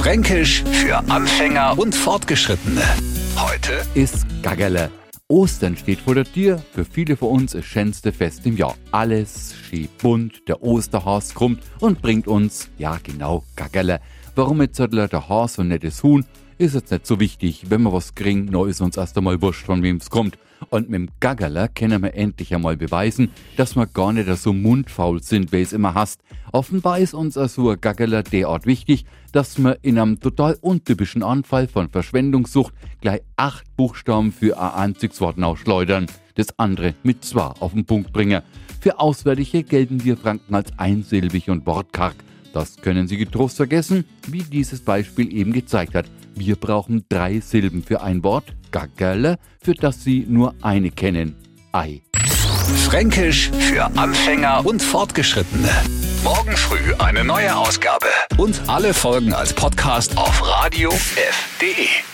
Fränkisch für Anfänger und Fortgeschrittene. Heute ist Gaggerle. Ostern steht vor der Tür, für viele von uns das schönste Fest im Jahr. Alles schön bunt, der Osterhas kommt und bringt uns, ja genau, Gaggerle. Warum jetzt der Has und nicht das Huhn, ist jetzt nicht so wichtig. Wenn wir was kriegen, noch ist uns erst einmal wurscht, von wem es kommt. Und mit dem Gaggerler können wir endlich einmal beweisen, dass wir gar nicht so mundfaul sind, wie es immer hast. Offenbar ist uns so ein Gaggerler derart wichtig, dass wir in einem total untypischen Anfall von Verschwendungssucht gleich acht Buchstaben für ein einziges Wort ausschleudern, das andere mit zwei auf den Punkt bringen. Für Auswärtige gelten wir Franken als einsilbig und wortkarg. Das können Sie getrost vergessen, wie dieses Beispiel eben gezeigt hat. Wir brauchen drei Silben für ein Wort, Gaggerle, für das Sie nur eine kennen, Ei. Fränkisch für Anfänger und Fortgeschrittene. Morgen früh eine neue Ausgabe. Und alle Folgen als Podcast auf radiof.de.